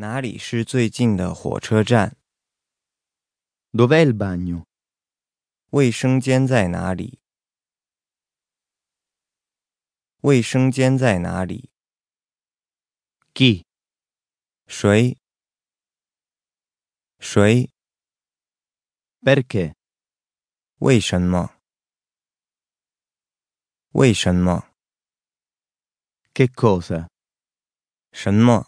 哪里是最近的火车站？Dov'è il bagno？卫生间在哪里？卫生间在哪里？Chi？谁？谁？Perché？为什么？为什么？Che cosa？什么？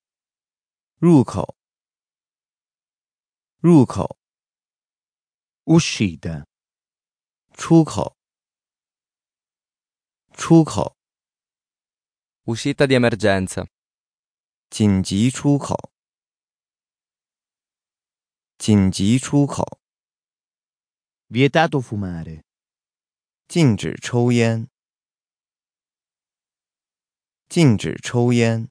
入口，入口。uscita，出口，出口。uscita di emergenza，紧急出口，紧急出口。vieto fumare，禁止抽烟，禁止抽烟。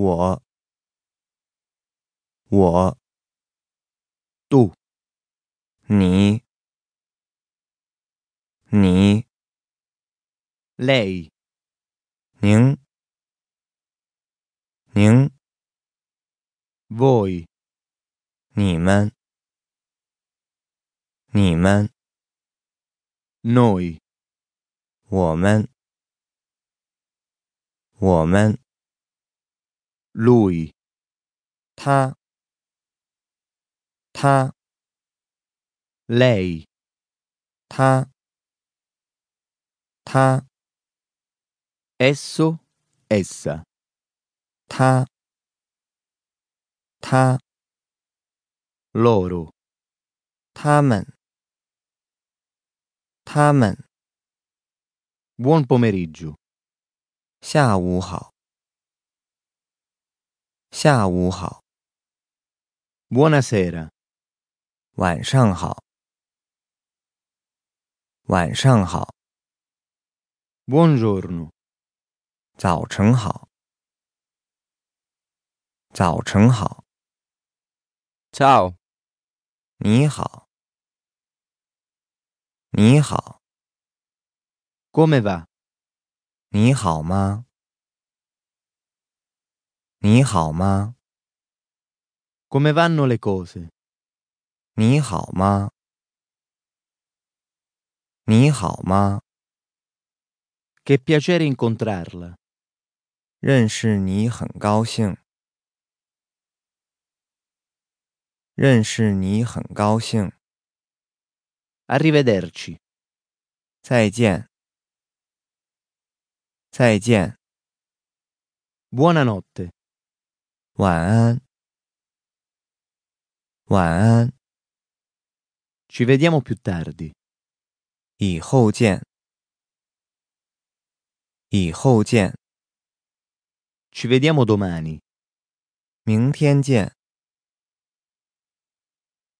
我，我度，你，你，le，宁你，voi，你们，你们，noi，我们，我们。lui, ta, ta, lei, ta, ta, esso, essa, ta, ta, loro, ta men, ta men. Buon pomeriggio. 下午好。下午好。Buona sera。晚上好。晚上好。Buongiorno。早晨好。早晨好。Ciao。你好。你好。郭美美，你好吗？你好吗? Come vanno le cose? 你好吗?你好吗? Che piacere incontrarla. xing. xing. Arrivederci. 认识你很高兴。认识你很高兴。Arrivederci. Buonanotte. 晚安，晚安。Ci vediamo più tardi. 以后见。以后见。Ci vediamo domani. 明天见。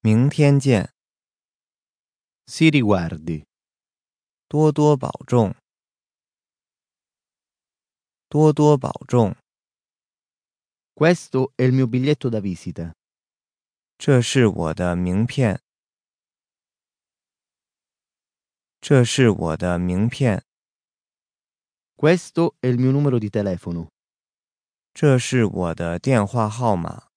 明天见。Sii di guardi. 多多保重。多多保重。Questo è il mio biglietto da visita. Questo è il mio numero di telefono. 这是我的电话号码。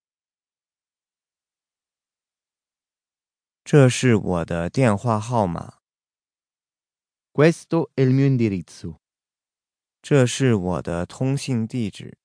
这是我的电话号码。Questo è il mio indirizzo。这是我的通信地址。